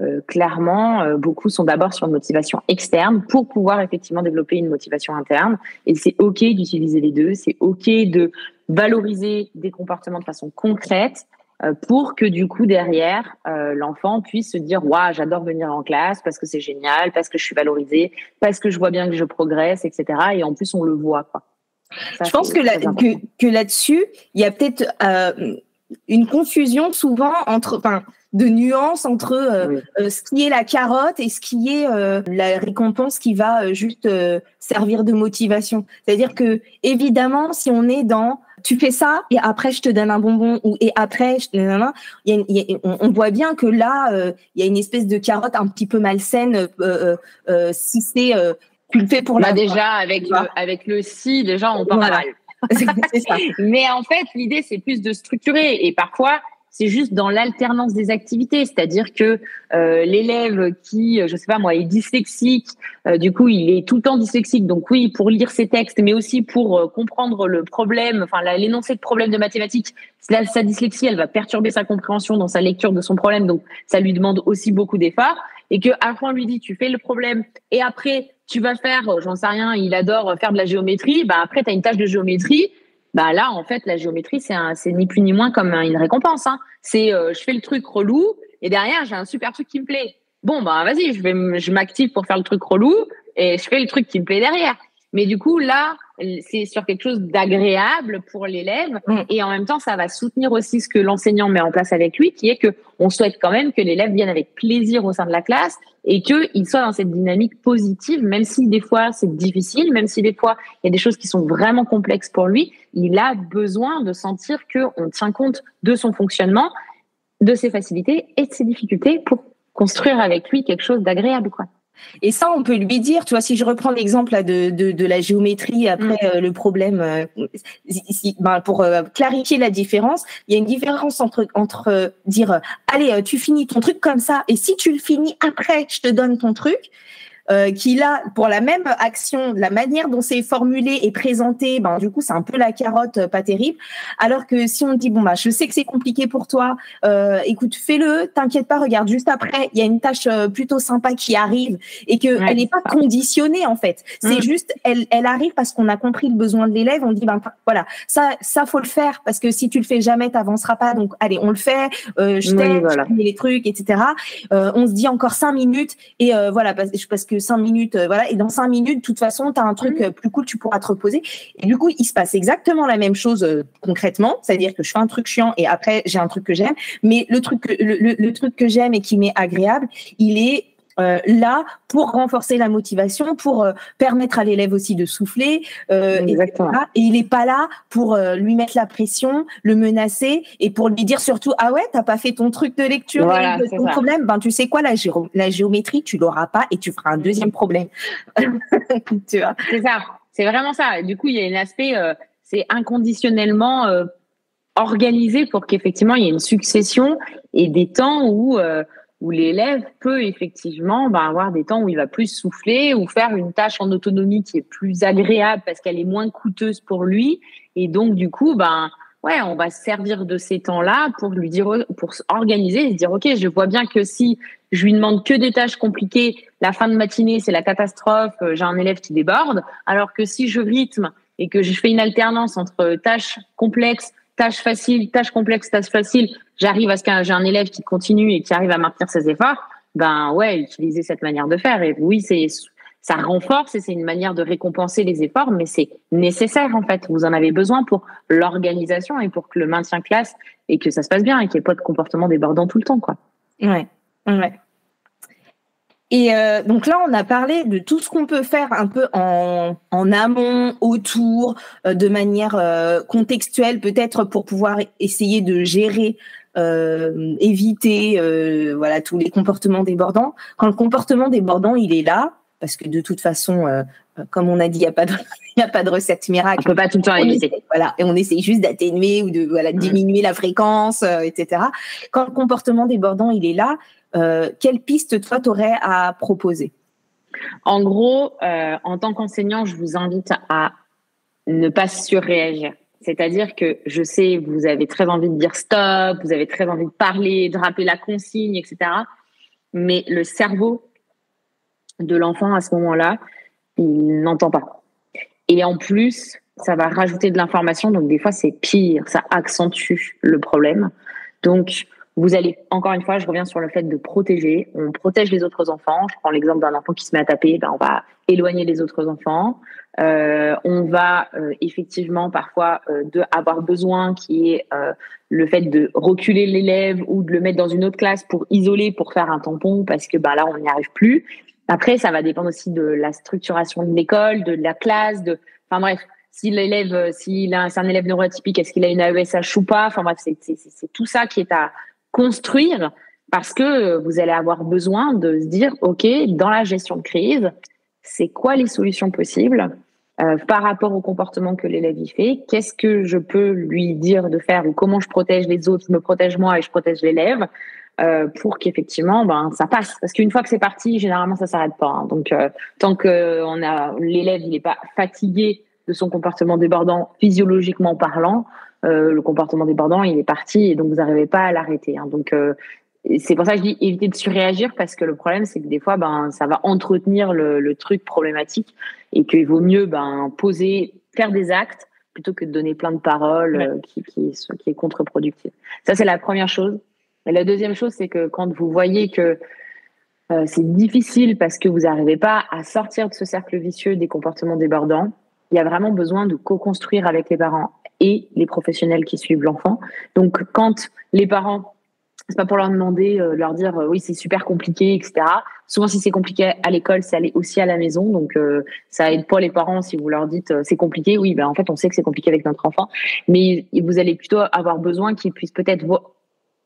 Euh, clairement, euh, beaucoup sont d'abord sur une motivation externe pour pouvoir effectivement développer une motivation interne. Et c'est OK d'utiliser les deux. C'est OK de valoriser des comportements de façon concrète euh, pour que du coup derrière l'enfant puisse se dire waouh j'adore venir en classe parce que c'est génial parce que je suis valorisée parce que je vois bien que je progresse etc et en plus on le voit quoi.
Je pense que, là, que, que là-dessus il y a peut-être une confusion souvent entre de nuances entre euh, euh, ce qui est la carotte et ce qui est euh, la récompense qui va juste servir de motivation. C'est-à-dire que évidemment, si on est dans tu fais ça et après je te donne un bonbon ou et après je on, voit bien que là il y a une espèce de carotte un petit peu malsaine si c'est fais pour
bah, la déjà avec le, avec le si déjà on parle voilà. ça. Mais en fait l'idée c'est plus de structurer. Et parfois c'est juste dans l'alternance des activités, c'est-à-dire que euh, l'élève qui, je sais pas moi, est dyslexique, euh, du coup il est tout le temps dyslexique, donc oui pour lire ses textes, mais aussi pour euh, comprendre le problème, enfin l'énoncé de problème de mathématiques, sa dyslexie elle va perturber sa compréhension dans sa lecture de son problème, donc ça lui demande aussi beaucoup d'efforts, et que après on lui dit tu fais le problème. Et après tu vas faire, j'en sais rien, il adore faire de la géométrie, bah après tu as une tâche de géométrie bah là, en fait, la géométrie, c'est c'est ni plus ni moins comme une récompense. Hein. C'est euh, je fais le truc relou et derrière j'ai un super truc qui me plaît. Bon bah vas-y, je vais je m'active pour faire le truc relou et je fais le truc qui me plaît derrière. Mais du coup, là, c'est sur quelque chose d'agréable pour l'élève mm. et en même temps, ça va soutenir aussi ce que l'enseignant met en place avec lui, qui est que on souhaite quand même que l'élève vienne avec plaisir au sein de la classe et qu'il soit dans cette dynamique positive, même si des fois c'est difficile, même si des fois il y a des choses qui sont vraiment complexes pour lui, il a besoin de sentir qu'on tient compte de son fonctionnement, de ses facilités et de ses difficultés pour construire avec lui quelque chose d'agréable, quoi.
Et ça, on peut lui dire, tu vois, si je reprends l'exemple de, de, de, la géométrie après mm. euh, le problème, euh, ben, pour euh, clarifier la différence, il y a une différence entre, entre dire, allez, tu finis ton truc comme ça, et si tu le finis après, je te donne ton truc, euh, qui là, pour la même action, la manière dont c'est formulé et présenté, ben du coup c'est un peu la carotte euh, pas terrible. Alors que si on dit bon bah je sais que c'est compliqué pour toi, euh, écoute fais-le, t'inquiète pas, regarde juste après, il y a une tâche euh, plutôt sympa qui arrive et que elle n'est pas conditionnée en fait. C'est mm. juste elle elle arrive parce qu'on a compris le besoin de l'élève. On dit ben voilà ça ça faut le faire parce que si tu le fais jamais t'avanceras pas. Donc allez on le fait. Euh, je t'aide, voilà. je les trucs etc. on se dit encore cinq minutes et voilà parce, parce que cinq minutes, euh, voilà. Et dans cinq minutes, de toute façon, tu as un truc mhm. euh, plus cool, tu pourras te reposer. Et du coup, il se passe exactement la même chose euh, concrètement, c'est-à-dire que je fais un truc chiant et après j'ai un truc que j'aime. Mais le truc, le truc que j'aime et qui m'est agréable, il est là pour renforcer la motivation, pour euh, permettre à l'élève aussi de souffler. Euh, et, il n'est pas là pour lui mettre la pression, le menacer et pour lui dire surtout ah ouais t'as pas fait ton truc de lecture, voilà, ton problème. Ben tu sais quoi la, la géométrie tu l'auras pas et tu feras un deuxième problème.
C'est ça. C'est vraiment ça. Du coup il y a un aspect c'est inconditionnellement euh, organisé pour qu'effectivement il y ait une succession et des temps où euh, où l'élève peut effectivement ben, avoir des temps où il va plus souffler ou faire une tâche en autonomie qui est plus agréable parce qu'elle est moins coûteuse pour lui. Et donc du coup ben ouais on va se servir de ces temps-là pour lui dire pour organiser et se dire ok je vois bien que si je lui demande que des tâches compliquées la fin de matinée c'est la catastrophe euh, j'ai un élève qui déborde. Alors que si je rythme et que je fais une alternance entre tâches complexes tâche facile, tâche complexe, tâche facile, j'arrive à ce que j'ai un élève qui continue et qui arrive à maintenir ses efforts, ben ouais, utiliser cette manière de faire. Et oui, c'est ça renforce et c'est une manière de récompenser les efforts, mais c'est nécessaire en fait. Vous en avez besoin pour l'organisation et pour que le maintien classe et que ça se passe bien et qu'il n'y ait pas de comportement débordant tout le temps, quoi.
Ouais, ouais. Et euh, donc là, on a parlé de tout ce qu'on peut faire un peu en, en amont, autour, euh, de manière euh, contextuelle, peut-être pour pouvoir essayer de gérer, éviter, voilà, tous les comportements débordants. Quand le comportement débordant, il est là, parce que de toute façon, comme on a dit, il n'y a pas de, a pas de recette miracle.
On peut pas tout le temps éviter.
Voilà, et on essaye juste d'atténuer ou de voilà diminuer la fréquence, etc. Quand le comportement débordant, il est là euh, quelle piste toi t'aurais à proposer?
En gros, euh, en tant qu'enseignant, je vous invite à ne pas surréagir. C'est-à-dire que je sais, vous avez très envie de dire stop, vous avez très envie de parler, de rappeler la consigne, etc. Mais le cerveau de l'enfant à ce moment-là, il n'entend pas. Et en plus, ça va rajouter de l'information, donc des fois c'est pire, ça accentue le problème. Donc, vous allez, encore une fois, je reviens sur le fait de protéger. On protège les autres enfants. Je prends l'exemple d'un enfant qui se met à taper, ben on va éloigner les autres enfants. Euh, on va euh, effectivement parfois euh, de avoir besoin qui est euh, le fait de reculer l'élève ou de le mettre dans une autre classe pour isoler, pour faire un tampon, parce que ben là, on n'y arrive plus. Après, ça va dépendre aussi de la structuration de l'école, de la classe, de, enfin bref, si l'élève, s'il a, c'est un élève neurotypique, est-ce qu'il a une AESH ou pas? Enfin bref, c'est tout ça qui est à construire parce que vous allez avoir besoin de se dire, OK, dans la gestion de crise, c'est quoi les solutions possibles euh, par rapport au comportement que l'élève y fait Qu'est-ce que je peux lui dire de faire ou comment je protège les autres, je me protège moi et je protège l'élève euh, pour qu'effectivement ben ça passe parce qu'une fois que c'est parti généralement ça s'arrête pas hein. donc euh, tant que a l'élève n'est pas fatigué de son comportement débordant physiologiquement parlant euh, le comportement débordant, il est parti et donc vous n'arrivez pas à l'arrêter. Hein. Donc euh, c'est pour ça que je dis éviter de surréagir parce que le problème c'est que des fois ben ça va entretenir le, le truc problématique et qu'il vaut mieux ben poser, faire des actes plutôt que de donner plein de paroles euh, qui, qui, qui est contre-productif. Ça c'est la première chose. Et la deuxième chose c'est que quand vous voyez que c'est difficile parce que vous n'arrivez pas à sortir de ce cercle vicieux des comportements débordants, il y a vraiment besoin de co-construire avec les parents et les professionnels qui suivent l'enfant. Donc, quand les parents, c'est pas pour leur demander, euh, leur dire euh, oui c'est super compliqué, etc. Souvent, si c'est compliqué à l'école, c'est aller aussi à la maison. Donc, euh, ça aide pas les parents si vous leur dites c'est compliqué. Oui, ben en fait, on sait que c'est compliqué avec notre enfant, mais vous allez plutôt avoir besoin qu'ils puissent peut-être vous,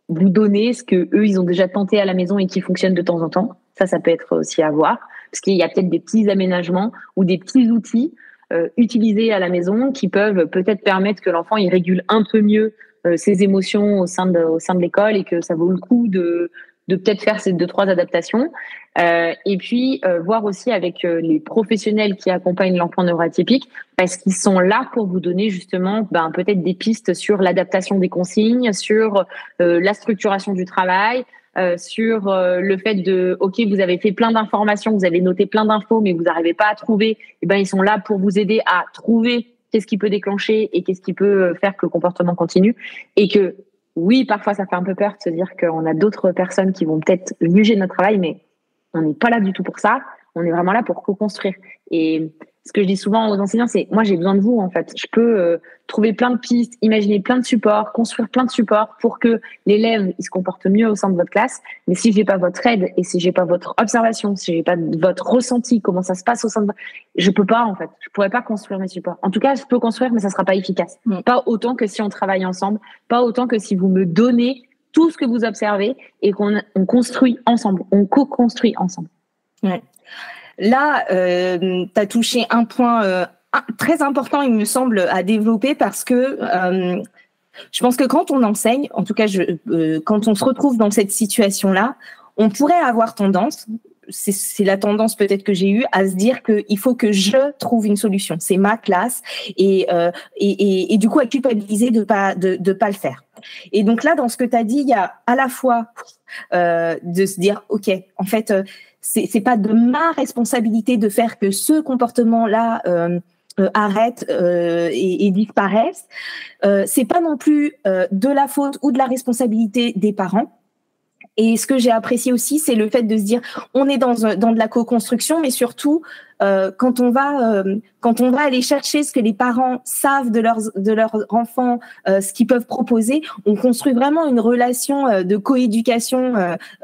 vous donner ce que eux ils ont déjà tenté à la maison et qui fonctionne de temps en temps. Ça, ça peut être aussi à voir, parce qu'il y a peut-être des petits aménagements ou des petits outils euh, utilisés à la maison qui peuvent peut-être permettre que l'enfant il régule un peu mieux euh, ses émotions au sein de au sein de l'école et que ça vaut le coup de de peut-être faire ces deux trois adaptations. Euh, et puis voir aussi avec les professionnels qui accompagnent l'enfant neuroatypique parce qu'ils sont là pour vous donner justement ben, peut-être des pistes sur l'adaptation des consignes sur la structuration du travail euh, sur euh, le fait de, ok, vous avez fait plein d'informations, vous avez noté plein d'infos, mais vous n'arrivez pas à trouver. Eh ben, ils sont là pour vous aider à trouver qu'est-ce qui peut déclencher et qu'est-ce qui peut euh, faire que le comportement continue. Et que, oui, parfois, ça fait un peu peur de se dire qu'on a d'autres personnes qui vont peut-être juger notre travail, mais on n'est pas là du tout pour ça. On est vraiment là pour co-construire. Ce que je dis souvent aux enseignants, c'est moi j'ai besoin de vous en fait. Je peux euh, trouver plein de pistes, imaginer plein de supports, construire plein de supports pour que l'élève il se comporte mieux au sein de votre classe. Mais si j'ai pas votre aide et si j'ai pas votre observation, si j'ai pas votre ressenti, comment ça se passe au sein de, je peux pas en fait. Je pourrais pas construire mes supports. En tout cas, je peux construire, mais ça sera pas efficace. Mm. Pas autant que si on travaille ensemble, pas autant que si vous me donnez tout ce que vous observez et qu'on on construit ensemble, on co-construit ensemble.
Ouais. Là, euh, tu as touché un point euh, très important, il me semble, à développer parce que je pense que quand on enseigne, en tout cas, je, quand on se retrouve dans cette situation-là, on pourrait avoir tendance, c'est la tendance peut-être que j'ai eue à se dire qu'il faut que je trouve une solution. C'est ma classe et, euh, et, et, et, du coup à culpabiliser de pas de, de pas le faire. Et donc là, dans ce que tu as dit, il y a à la fois euh, de se dire, ok, en fait, euh, c'est c'est pas de ma responsabilité de faire que ce comportement-là euh, euh, arrête euh, et, disparaisse. C'est pas non plus de la faute ou de la responsabilité des parents. Et ce que j'ai apprécié aussi, c'est le fait de se dire, on est dans, dans de la co-construction, mais surtout euh, quand on va euh, quand on va aller chercher ce que les parents savent de leurs de leurs enfants, euh, ce qu'ils peuvent proposer, on construit vraiment une relation euh, de coéducation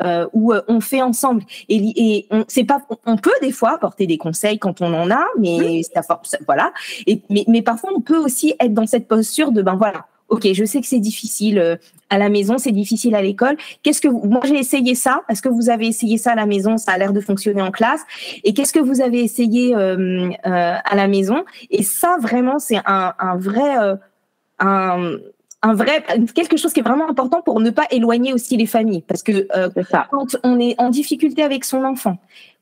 euh, où on fait ensemble. Et, et on c'est pas on peut des fois apporter des conseils quand on en a, mais ça, voilà. Et mais, mais parfois on peut aussi être dans cette posture de ben voilà ok, je sais que c'est difficile euh, à la maison, c'est difficile à l'école. Qu'est-ce que vous... moi j'ai essayé ça. Est-ce que vous avez essayé ça à la maison? Ça a l'air de fonctionner en classe. Et qu'est-ce que vous avez essayé euh, euh, à la maison? Et ça vraiment, c'est un, un, vrai euh, un un vrai quelque chose qui est vraiment important pour ne pas éloigner aussi les familles. Parce que euh, quand on est en difficulté avec son enfant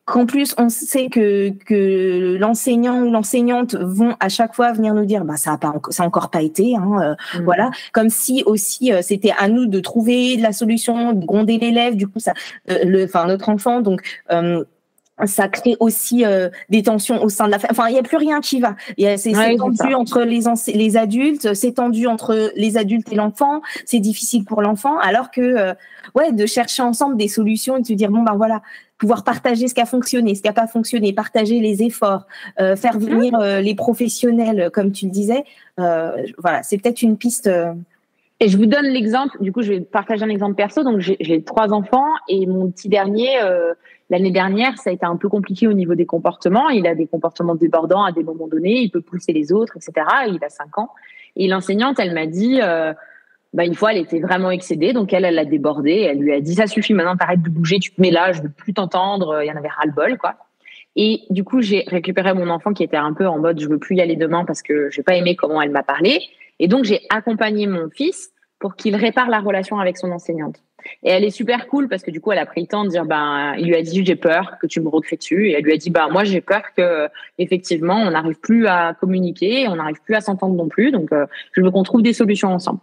qu'en plus on sait que que l'enseignant ou l'enseignante vont à chaque fois venir nous dire bah ça a pas ça a encore pas été hein, euh, mmh. voilà comme si aussi euh, c'était à nous de trouver la solution de gronder l'élève du coup ça euh, le enfin notre enfant donc euh, ça crée aussi euh, des tensions au sein de la famille. Enfin, il n'y a plus rien qui va. C'est ouais, tendu entre les, les adultes, c'est tendu entre les adultes et l'enfant. C'est difficile pour l'enfant, alors que euh, ouais, de chercher ensemble des solutions et de se dire bon ben voilà, pouvoir partager ce qui a fonctionné, ce qui n'a pas fonctionné, partager les efforts, euh, faire mhm. venir euh, les professionnels, comme tu le disais. Euh, voilà, c'est peut-être une piste. Euh.
Et je vous donne l'exemple. Du coup, je vais partager un exemple perso. Donc, j'ai trois enfants et mon petit dernier, euh, l'année dernière, ça a été un peu compliqué au niveau des comportements. Il a des comportements débordants à des moments donnés. Il peut pousser les autres, etc. Il a cinq ans. Et l'enseignante, elle m'a dit bah, une fois, elle était vraiment excédée, donc elle, elle l'a débordé. Elle lui a dit ça suffit, maintenant t'arrêtes de bouger, tu te mets là, je veux plus t'entendre. Il y en avait ras le bol, quoi. Et du coup, j'ai récupéré mon enfant qui était un peu en mode je veux plus y aller demain parce que j'ai pas aimé comment elle m'a parlé. Et donc j'ai accompagné mon fils pour qu'il répare la relation avec son enseignante. Et elle est super cool parce que du coup, elle a pris le temps de dire, ben, il lui a dit, j'ai peur que tu me recrées dessus. Et elle lui a dit, ben, moi, j'ai peur que, effectivement, on n'arrive plus à communiquer, on n'arrive plus à s'entendre non plus. Donc, euh, je veux qu'on trouve des solutions ensemble.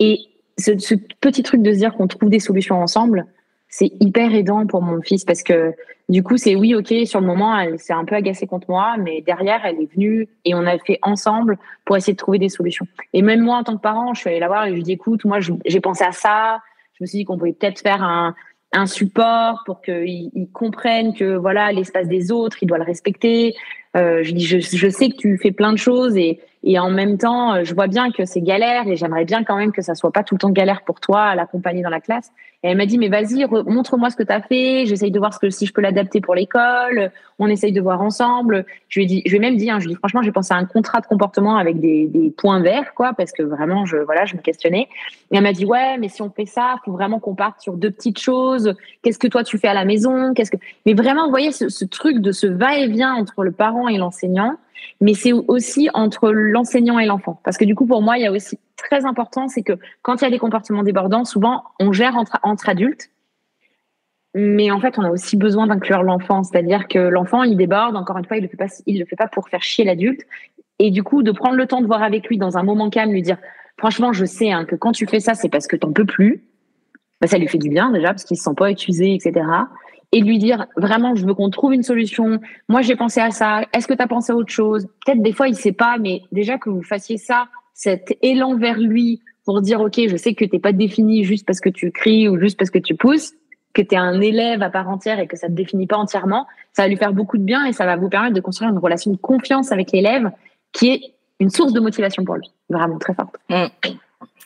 Et ce, petit truc de se dire qu'on trouve des solutions ensemble, c'est hyper aidant pour mon fils parce que du coup, c'est oui, ok, sur le moment, elle s'est un peu agacée contre moi, mais derrière, elle est venue et on a fait ensemble pour essayer de trouver des solutions. Et même moi, en tant que parent, je suis allée la voir et je lui dis, écoute, moi, j'ai pensé à ça. Je me suis dit qu'on pouvait peut-être faire un, un support pour qu'ils comprennent que voilà l'espace des autres, il doit le respecter. Euh, je dis, je, je, sais que tu fais plein de choses et, et en même temps, euh, je vois bien que c'est galère et j'aimerais bien quand même que ça soit pas tout le temps galère pour toi à l'accompagner dans la classe. Et elle m'a dit, mais vas-y, montre-moi ce que tu as fait. J'essaye de voir ce que si je peux l'adapter pour l'école. On essaye de voir ensemble. Je lui ai dit, je lui ai même dit, hein, je lui ai dit, franchement, j'ai pensé à un contrat de comportement avec des, des points verts, quoi, parce que vraiment, je, voilà, je me questionnais. Et elle m'a dit, ouais, mais si on fait ça, faut vraiment qu'on parte sur deux petites choses. Qu'est-ce que toi tu fais à la maison? Qu'est-ce que, mais vraiment, vous voyez, ce, ce truc de ce va-et-vient entre le parent et l'enseignant mais c'est aussi entre l'enseignant et l'enfant. Parce que du coup, pour moi, il y a aussi très important, c'est que quand il y a des comportements débordants, souvent, on gère entre, adultes. Mais en fait, on a aussi besoin d'inclure l'enfant. C'est-à-dire que l'enfant, il déborde. Encore une fois, il il le fait pas pour faire chier l'adulte. Et du coup, de prendre le temps de voir avec lui dans un moment calme, lui dire, franchement, je sais hein, que quand tu fais ça, c'est parce que t'en peux plus. Bah, ça lui fait du bien déjà parce qu'il se sent pas accusé, etc et lui dire vraiment, je veux qu'on trouve une solution. Moi, j'ai pensé à ça. Est-ce que tu as pensé à autre chose? Peut-être des fois, il sait pas, mais déjà que vous fassiez ça, cet élan vers lui pour dire, OK, je sais que t'es pas défini juste parce que tu cries ou juste parce que tu pousses, que tu es un élève à part entière et que ça te définit pas entièrement, ça va lui faire beaucoup de bien et ça va vous permettre de construire une relation de confiance avec l'élève qui est une source de motivation pour lui, vraiment très forte.
Mmh.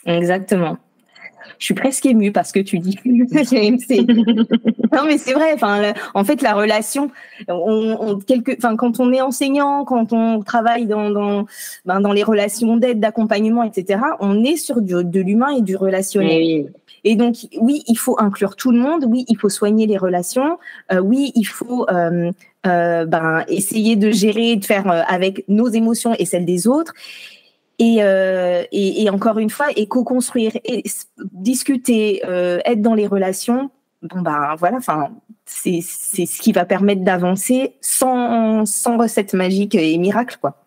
Exactement je suis presque émue parce que tu dis non mais c'est vrai enfin en fait la relation on, on quelque enfin quand on est enseignant quand on travaille dans dans ben, dans les relations d'aide d'accompagnement etc on est sur du, de l'humain et du relationnel
oui.
Et donc, oui, il faut inclure tout le monde. Oui, il faut soigner les relations. Euh, oui, il faut euh, euh, ben, essayer de gérer, de faire avec nos émotions et celles des autres. Et, et, et encore une fois, et co-construire, discuter, être dans les relations. Bon ben voilà, enfin c'est ce qui va permettre d'avancer sans sans recette magique et miracle quoi.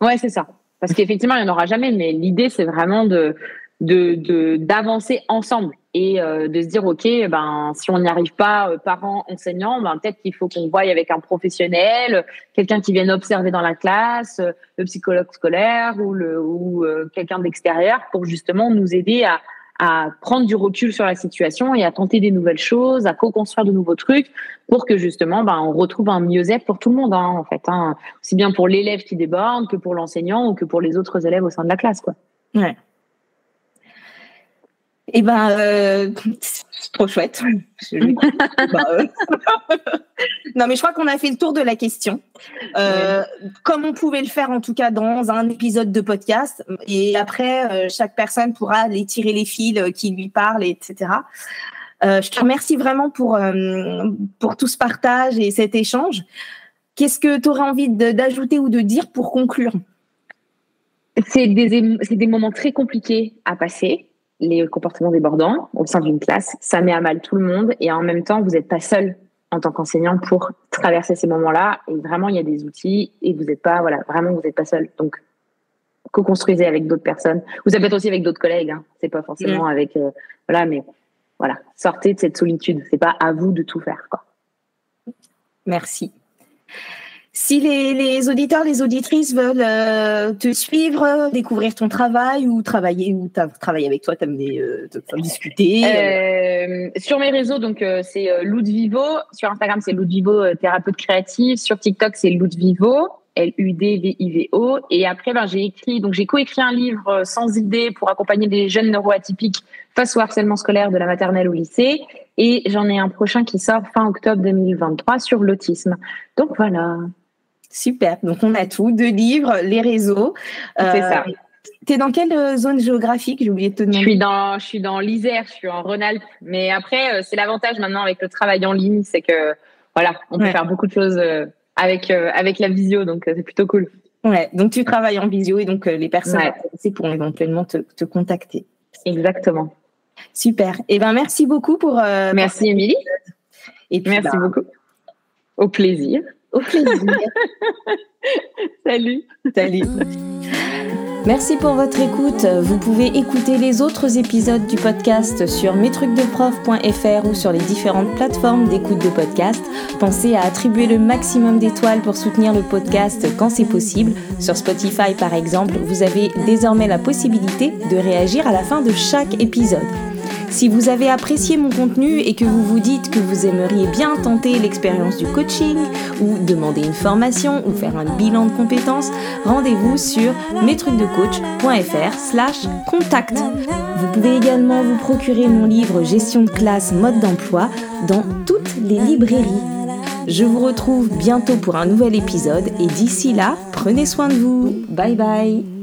Ouais, c'est ça. Parce qu'effectivement, il n'y en aura jamais, mais l'idée, c'est vraiment de, de, d'avancer ensemble et euh, de se dire, OK, ben, si on n'y arrive pas, euh, parents, enseignants, ben, peut-être qu'il faut qu'on voie avec un professionnel, quelqu'un qui vienne observer dans la classe, euh, le psychologue scolaire ou, le, ou quelqu'un d'extérieur pour justement nous aider à, à prendre du recul sur la situation et à tenter des nouvelles choses, à co-construire de nouveaux trucs pour que justement, ben, on retrouve un mieux-être pour tout le monde, hein, en fait. Hein. Aussi bien pour l'élève qui déborde que pour l'enseignant ou que pour les autres élèves au sein de la classe, quoi.
Ouais. Eh ben, euh, c'est trop chouette. Bah, euh. non, mais je crois qu'on a fait le tour de la question. Euh, Comme on pouvait le faire en tout cas dans un épisode de podcast. Et après, euh, chaque personne pourra aller tirer les fils qui lui parlent, etc. je te remercie vraiment pour, pour tout ce partage et cet échange. Qu'est-ce que tu aurais envie d'ajouter ou de dire pour conclure?
C'est des, des moments très compliqués à passer les comportements débordants au sein d'une classe, ça met à mal tout le monde et en même temps, vous n'êtes pas seul en tant qu'enseignant pour traverser ces moments-là. Et vraiment, il y a des outils et vous n'êtes pas, voilà, vraiment, vous n'êtes pas seul. Donc, co-construisez avec d'autres personnes. Vous avez aussi avec d'autres collègues. Hein. C'est pas forcément mm. avec, euh, voilà, mais voilà, sortez de cette solitude. C'est pas à vous de tout faire, quoi.
Merci. Si les, auditeurs, les auditrices veulent euh, te suivre, découvrir ton travail ou travailler ou travailler avec toi, t'aimer euh, discuter.
Euh, sur mes réseaux, donc c'est Ludvivo. Sur Instagram, c'est Ludvivo thérapeute créatif. Sur TikTok, c'est Ludvivo. L-U-D-V-I-V-O. Et après, ben, j'ai écrit, donc j'ai coécrit un livre sans idée pour accompagner les jeunes neuroatypiques face au harcèlement scolaire de la maternelle au lycée. Et j'en ai un prochain qui sort fin octobre 2023 sur l'autisme. Donc voilà.
Super. Donc, on a tout. Deux livres, les réseaux.
C'est ça.
Euh, tu es dans quelle euh, zone géographique? J'ai oublié de te demander.
Je suis dans, je suis dans l'Isère, je suis en Rhône-Alpes. Mais après, euh, c'est l'avantage maintenant avec le travail en ligne, c'est que voilà, on peut faire beaucoup de choses avec avec la visio, donc c'est plutôt cool.
Ouais, donc tu travailles en visio et donc les personnes intéressées pourront éventuellement te, te, contacter.
Exactement.
Super. Et eh ben merci beaucoup pour.
merci Émilie. Et puis, merci ben, beaucoup. Au plaisir.
Au plaisir.
Salut.
Salut.
Merci pour votre écoute. Vous pouvez écouter les autres épisodes du podcast sur mestrucsdeprof.fr ou sur les différentes plateformes d'écoute de podcast. Pensez à attribuer le maximum d'étoiles pour soutenir le podcast quand c'est possible. Sur Spotify par exemple, vous avez désormais la possibilité de réagir à la fin de chaque épisode. Si vous avez apprécié mon contenu et que vous vous dites que vous aimeriez bien tenter l'expérience du coaching ou demander une formation ou faire un bilan de compétences, rendez-vous sur mestrucsdecoach.fr slash contact. Vous pouvez également vous procurer mon livre Gestion de classe mode d'emploi dans toutes les librairies. Je vous retrouve bientôt pour un nouvel épisode et d'ici là, prenez soin de vous. Bye bye